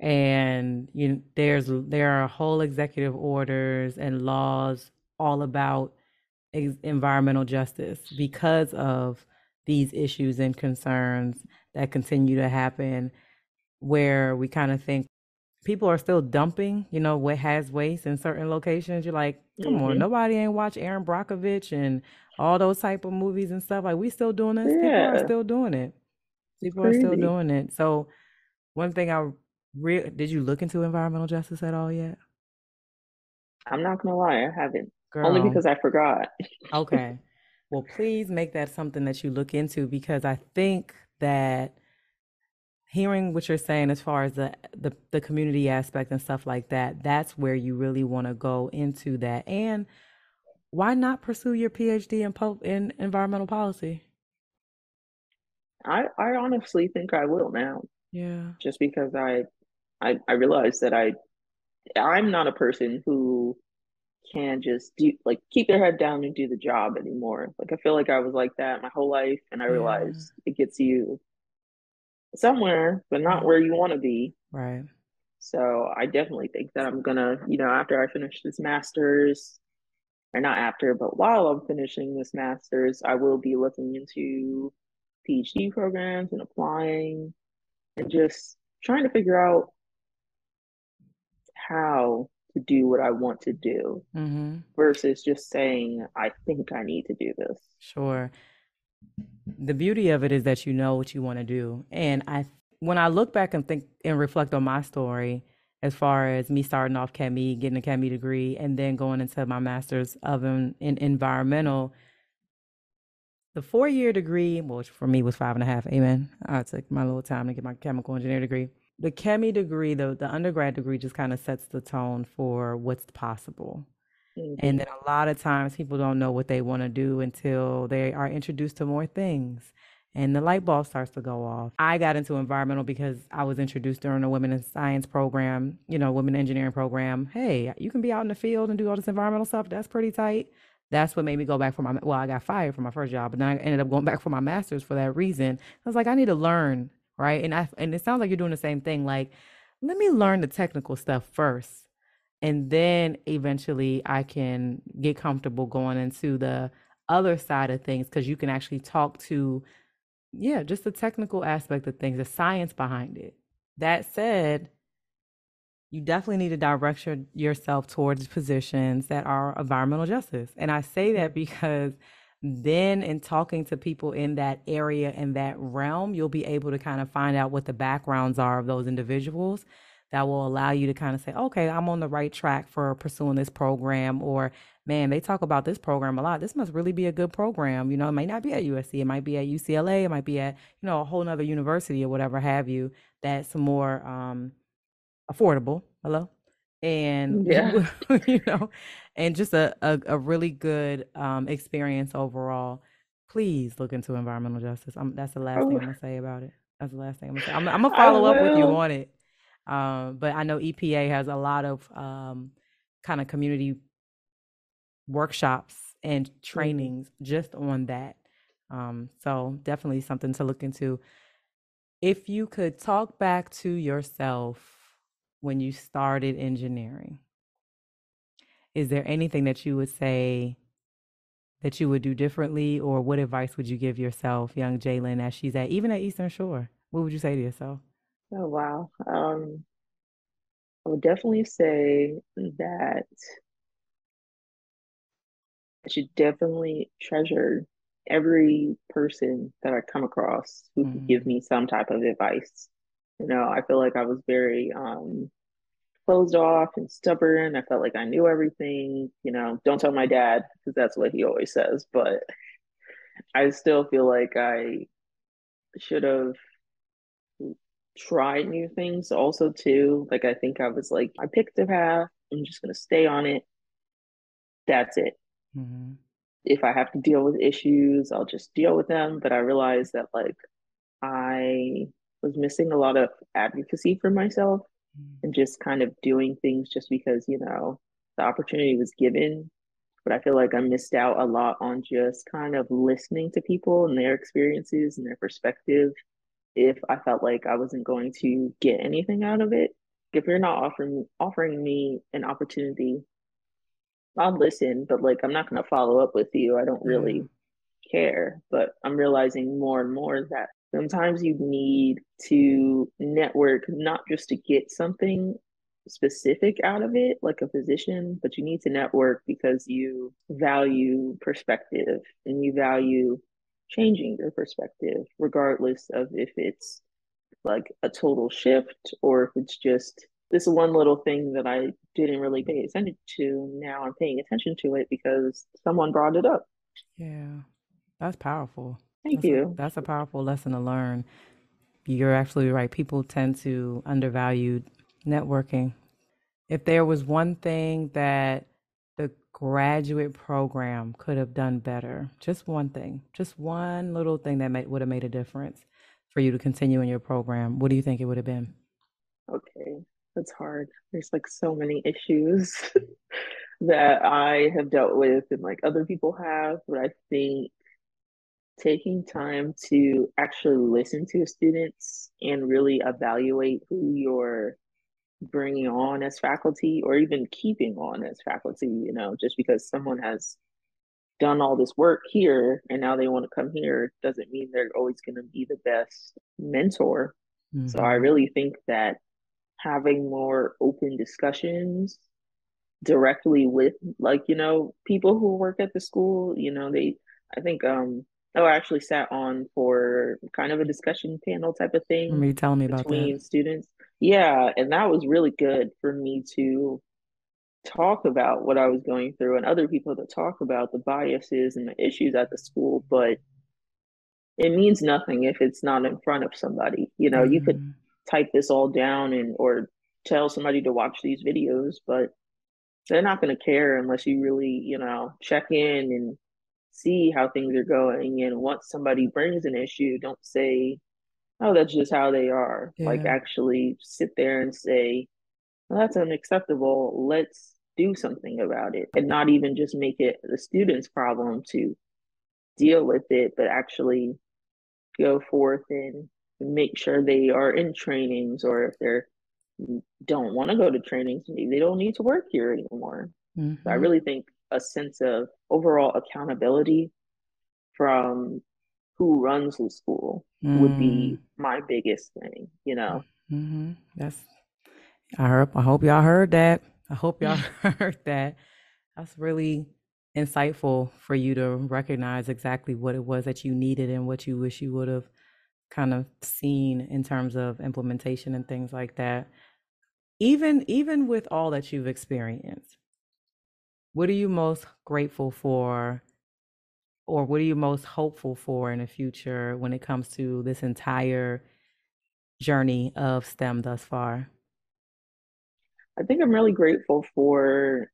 And you know, there's there are whole executive orders and laws all about ex- environmental justice because of these issues and concerns that continue to happen where we kind of think people are still dumping, you know, what has waste in certain locations. You're like, come mm-hmm. on, nobody ain't watch Erin Brockovich and all those type of movies and stuff. Like we still doing this. Yeah. People are still doing it. People Crazy. are still doing it. So one thing I re- did you look into environmental justice at all yet? I'm not gonna lie, I haven't. Girl. Only because I forgot. okay. Well, please make that something that you look into because I think that hearing what you're saying as far as the, the, the community aspect and stuff like that, that's where you really want to go into that. And why not pursue your PhD in po- in environmental policy? I I honestly think I will now. Yeah. Just because I I I realize that I I'm not a person who can just do like keep their head down and do the job anymore. Like I feel like I was like that my whole life and I realized yeah. it gets you somewhere, but not where you want to be. Right. So I definitely think that I'm gonna, you know, after I finish this master's, or not after, but while I'm finishing this master's, I will be looking into PhD programs and applying and just trying to figure out how to do what I want to do mm-hmm. versus just saying, I think I need to do this. Sure. The beauty of it is that you know what you want to do. And I, when I look back and think and reflect on my story, as far as me starting off ChemE, getting a ChemE degree, and then going into my master's of in, in environmental, the four year degree, which for me was five and a half, amen. I took my little time to get my chemical engineer degree. The ChemE degree, the, the undergrad degree, just kind of sets the tone for what's possible. Mm-hmm. And then a lot of times people don't know what they want to do until they are introduced to more things and the light bulb starts to go off. I got into environmental because I was introduced during a women in science program, you know, women engineering program. Hey, you can be out in the field and do all this environmental stuff. That's pretty tight. That's what made me go back for my well, I got fired from my first job, but then I ended up going back for my master's for that reason. I was like, I need to learn, right? And I and it sounds like you're doing the same thing. Like, let me learn the technical stuff first and then eventually I can get comfortable going into the other side of things because you can actually talk to, yeah, just the technical aspect of things, the science behind it. That said, you definitely need to direct your, yourself towards positions that are environmental justice. And I say that because then in talking to people in that area and that realm, you'll be able to kind of find out what the backgrounds are of those individuals that will allow you to kind of say, okay, I'm on the right track for pursuing this program. Or, man, they talk about this program a lot. This must really be a good program. You know, it might not be at USC, it might be at UCLA, it might be at, you know, a whole nother university or whatever have you that's more um, affordable. Hello? And, yeah. you know, and just a, a, a really good um, experience overall. Please look into environmental justice. I'm, that's the last oh. thing I'm to say about it. That's the last thing I'm to say. I'm, I'm going to follow up with you on it. Um, but I know EPA has a lot of um, kind of community workshops and mm-hmm. trainings mm-hmm. just on that. Um, so definitely something to look into. If you could talk back to yourself when you started engineering, is there anything that you would say that you would do differently, or what advice would you give yourself, young Jailyn, as she's at even at Eastern Shore? What would you say to yourself? Oh wow. Um, I would definitely say that I should definitely treasure every person that I come across who mm-hmm. could give me some type of advice. You know, I feel like I was very um closed off and stubborn. I felt like I knew everything. You know, don't tell my dad because that's what he always says. But I still feel like I should have tried new things also too. Like I think I was like, I picked a path. I'm just gonna stay on it. That's it. Mm-hmm. If I have to deal with issues, I'll just deal with them. But I realized that like I was missing a lot of advocacy for myself. And just kind of doing things just because, you know, the opportunity was given. But I feel like I missed out a lot on just kind of listening to people and their experiences and their perspective if I felt like I wasn't going to get anything out of it. If you're not offering offering me an opportunity, I'll listen, but like I'm not gonna follow up with you. I don't really yeah. care. But I'm realizing more and more that sometimes you need to network not just to get something specific out of it, like a position, but you need to network because you value perspective and you value changing your perspective, regardless of if it's like a total shift or if it's just this one little thing that I didn't really pay attention to. Now I'm paying attention to it because someone brought it up. Yeah, that's powerful. Thank that's you. A, that's a powerful lesson to learn. you're absolutely right. People tend to undervalue networking. If there was one thing that the graduate program could have done better, just one thing, just one little thing that would have made a difference for you to continue in your program, what do you think it would have been? Okay, that's hard. There's like so many issues that I have dealt with and like other people have, but I think taking time to actually listen to students and really evaluate who you're bringing on as faculty or even keeping on as faculty, you know, just because someone has done all this work here and now they want to come here doesn't mean they're always going to be the best mentor. Mm-hmm. So I mm-hmm. really think that having more open discussions directly with like you know people who work at the school you know they i think um oh i actually sat on for kind of a discussion panel type of thing you telling me about between that. students yeah and that was really good for me to talk about what i was going through and other people to talk about the biases and the issues at the school but it means nothing if it's not in front of somebody you know mm-hmm. you could mm-hmm. type this all down and or tell somebody to watch these videos but they're not going to care unless you really, you know, check in and see how things are going. And once somebody brings an issue, don't say, oh, that's just how they are. Yeah. Like, actually sit there and say, well, that's unacceptable. Let's do something about it. And not even just make it the student's problem to deal with it, but actually go forth and make sure they are in trainings or if they're don't want to go to trainings, they don't need to work here anymore. Mm-hmm. So I mm-hmm. really think a sense of overall accountability from who runs the school mm. would be mm. my biggest thing, you know. Mm-hmm. That's I heard. I hope y'all heard that. I hope y'all heard that. That's really insightful for you to recognize exactly what it was that you needed and what you wish you would have kind of seen in terms of implementation and things like that even even with all that you've experienced what are you most grateful for or what are you most hopeful for in the future when it comes to this entire journey of STEM thus far? I think I'm really grateful for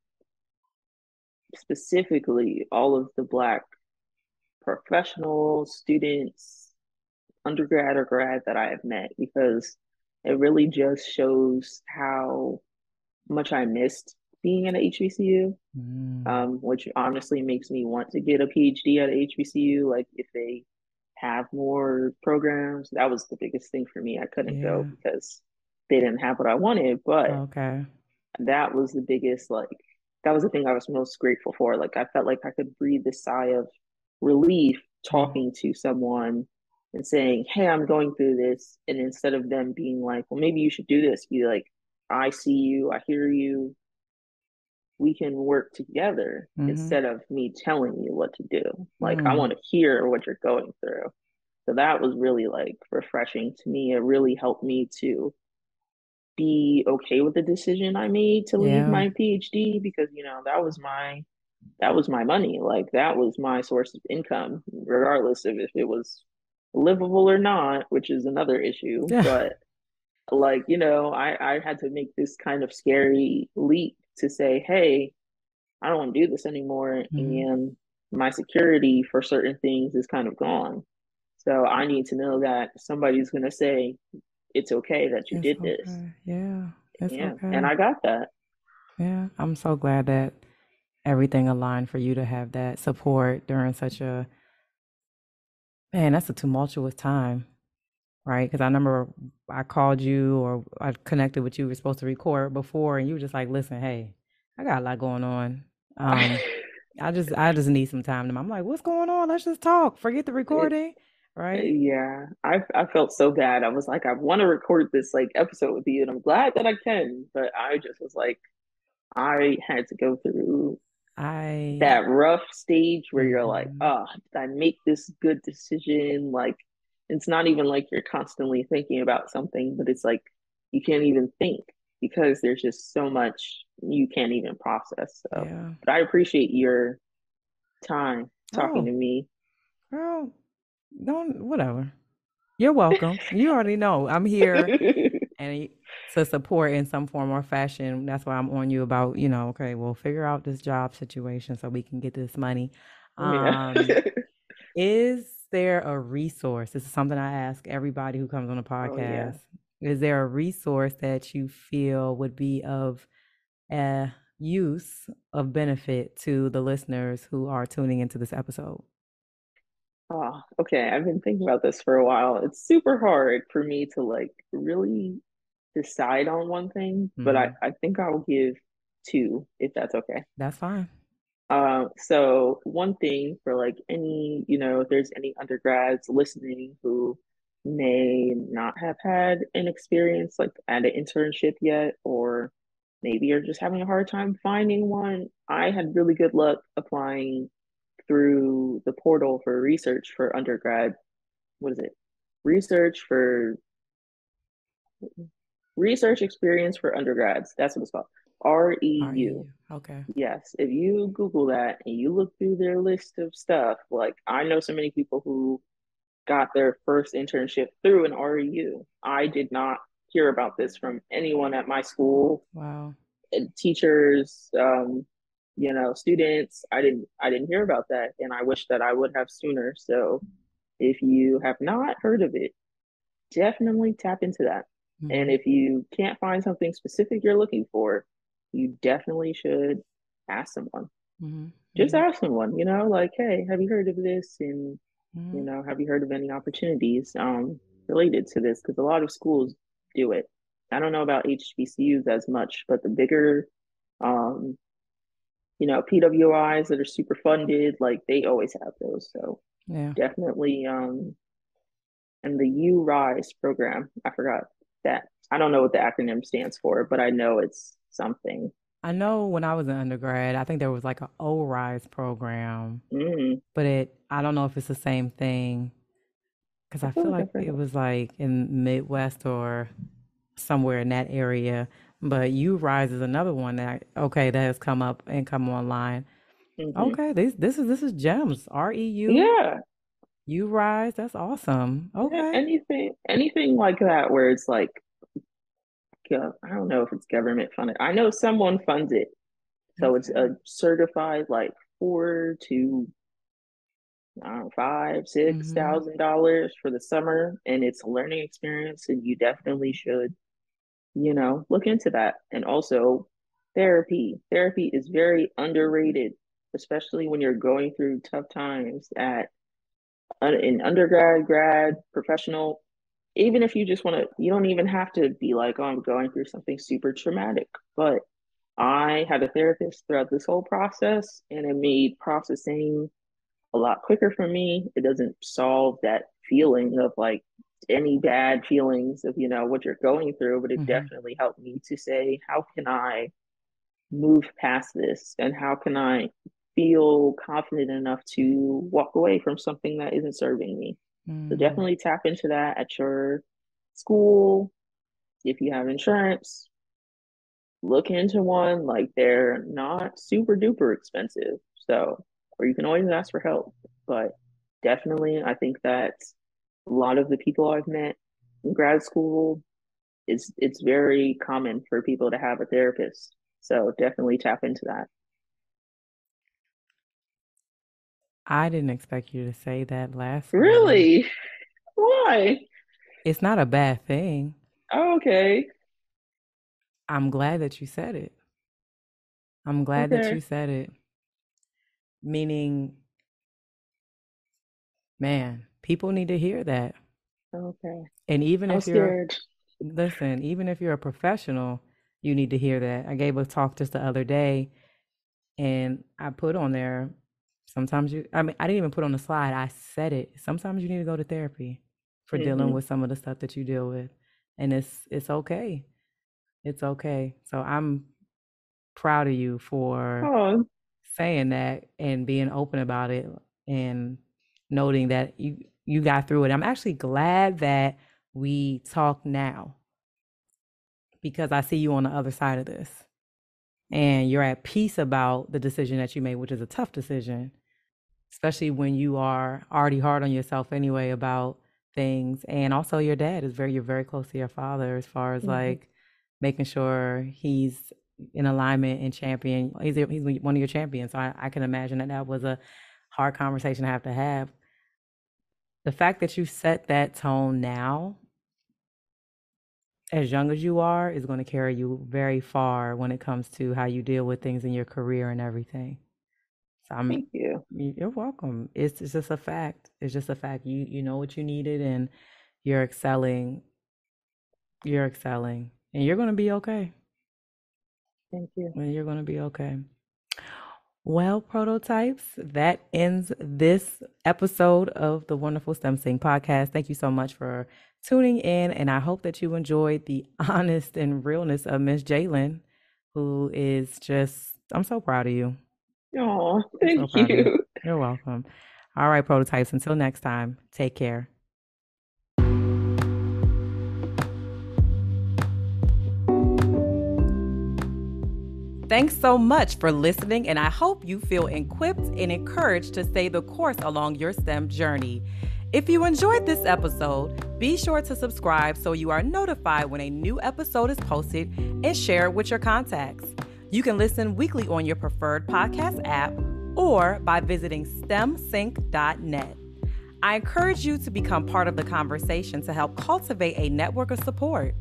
specifically all of the Black professionals, students, undergrad or grad that I have met because it really just shows how much I missed being at a HBCU, mm. um, which honestly makes me want to get a PhD at a HBCU. Like if they have more programs, that was the biggest thing for me. I couldn't yeah. go because they didn't have what I wanted, but okay, that was the biggest like that was the thing I was most grateful for. Like I felt like I could breathe a sigh of relief talking to someone and saying, Hey, I'm going through this. And instead of them being like, Well, maybe you should do this, be like, I see you, I hear you. We can work together mm-hmm. instead of me telling you what to do. Like, mm I want to hear what you're going through. So that was really like refreshing to me. It really helped me to be okay with the decision I made to leave yeah. my PhD because, you know, that was my that was my money. Like that was my source of income, regardless of if it was livable or not, which is another issue. But like, you know, I, I had to make this kind of scary leap to say, hey, I don't want to do this anymore. Mm-hmm. And my security for certain things is kind of gone. So I need to know that somebody's going to say, it's okay that you it's did okay. this. Yeah. yeah. Okay. And I got that. Yeah. I'm so glad that everything aligned for you to have that support during such a Man, that's a tumultuous time, right? Because I remember I called you or I connected with you. We were supposed to record before, and you were just like, "Listen, hey, I got a lot going on. Um, I just, I just need some time." I'm like, "What's going on? Let's just talk. Forget the recording." right? Yeah, I I felt so bad. I was like, I want to record this like episode with you, and I'm glad that I can, but I just was like, I had to go through I that rough stage where you're like, oh, did I make this good decision? Like, it's not even like you're constantly thinking about something, but it's like you can't even think because there's just so much you can't even process. So, yeah. but I appreciate your time talking oh. to me. Girl, don't whatever. You're welcome. You already know I'm here and to support in some form or fashion. That's why I'm on you about, you know, okay, we'll figure out this job situation so we can get this money. Um, is there a resource? This is something I ask everybody who comes on the podcast. Oh, yeah. Is there a resource that you feel would be of uh, use of benefit to the listeners who are tuning into this episode? Oh, okay. I've been thinking about this for a while. It's super hard for me to like really decide on one thing, mm-hmm. but I, mm-hmm. I think I'll give two if that's okay. That's fine. Uh, so one thing for like any, you know, if there's any undergrads listening who may not have had an experience like at an internship yet, or maybe you're just having a hard time finding one. I had really good luck applying through the portal for research for undergrad. What is it? Research for research experience for undergrads. That's what it's called. R E U. Okay. Yes. If you Google that and you look through their list of stuff, like I know so many people who got their first internship through an REU. I did not hear about this from anyone at my school. Wow. Teachers, um, you know, students. I didn't I didn't hear about that and I wish that I would have sooner. So if you have not heard of it, definitely tap into that. Mm-hmm. And if you can't find something specific you're looking for, you definitely should ask someone. Mm-hmm. Just mm-hmm. ask someone, you know, like, hey, have you heard of this? And mm-hmm. you know, have you heard of any opportunities um related to this? Because a lot of schools do it. I don't know about HBCUs as much, but the bigger um you know, PWIs that are super funded, like they always have those. So yeah. definitely um and the U-RISE program, I forgot that. I don't know what the acronym stands for, but I know it's something. I know when I was an undergrad, I think there was like an ORISE program, mm. but it I don't know if it's the same thing because I, feel like it was like in Midwest or somewhere in that area. But U-RISE is another one that okay that has come up and come online. Mm-hmm. Okay, this this is this is gems. R E U. Yeah. U-RISE. That's awesome. Okay. Yeah, anything anything like that where it's like I don't know if it's government funded. I know someone funds it. So it's a certified like four to know, five, six thousand mm-hmm. dollars for the summer and it's a learning experience and you definitely should, you know, look into that. And also therapy. Therapy is very underrated, especially when you're going through tough times at in undergrad, grad, professional even if you just want to, you don't even have to be like, oh, I'm going through something super traumatic. But I had a therapist throughout this whole process, and it made processing a lot quicker for me. It doesn't solve that feeling of like any bad feelings of, you know, what you're going through, but it mm-hmm. definitely helped me to say, how can I move past this? And how can I feel confident enough to walk away from something that isn't serving me? Mm. So definitely tap into that at your school. If you have insurance, look into one. Like they're not super duper expensive. So, or you can always ask for help. But definitely, I think that a lot of the people I've met in grad school, it's it's very common for people to have a therapist. So definitely tap into that. I didn't expect you to say that last. Really? Why? It's not a bad thing. Oh, okay. I'm glad that you said it. I'm glad okay. that you said it. Meaning, man, people need to hear that. Okay. And even I'm if you're, scared. listen, even if you're a professional, you need to hear that. I gave a talk just the other day and I put on there Sometimes you, I mean, I didn't even put on the slide. I said it. Sometimes you need to go to therapy for mm-hmm. dealing with some of the stuff that you deal with, and it's it's okay. It's okay. So I'm proud of you for oh. saying that and being open about it and noting that you you got through it. I'm actually glad that we talk now because I see you on the other side of this and you're at peace about the decision that you made, which is a tough decision, especially when you are already hard on yourself anyway about things. And also your dad is very you're very close to your father as far as mm-hmm. like making sure he's in alignment and champion. He's he's one of your champions. So I, I can imagine that that was a hard conversation to have to have. The fact that you set that tone now, as young as you are, is going to carry you very far when it comes to how you deal with things in your career and everything. So I'm, Thank you. You're welcome. It's, it's just a fact. It's just a fact. You you know what you needed, and you're excelling. You're excelling, and you're going to be okay. Thank you. And you're going to be okay. Well, prototypes, that ends this episode of the Wonderful STEM Sync podcast. Thank you so much for tuning in, and I hope that you enjoyed the honest and realness of Miss Jailyn, who is just, I'm so proud of you. Oh, thank so you. you. You're welcome. All right, prototypes, until next time, take care. Thanks so much for listening, and I hope you feel equipped and encouraged to stay the course along your STEM journey. If you enjoyed this episode, be sure to subscribe so you are notified when a new episode is posted and share it with your contacts. You can listen weekly on your preferred podcast app or by visiting stemsync.net. I encourage you to become part of the conversation to help cultivate a network of support.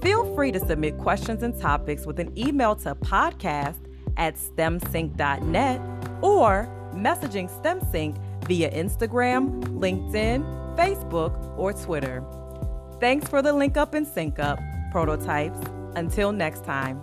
Feel free to submit questions and topics with an email to podcast at stemsync.net or messaging StemSync via Instagram, LinkedIn, Facebook, or Twitter. Thanks for the link up and sync up, prototypes. Until next time.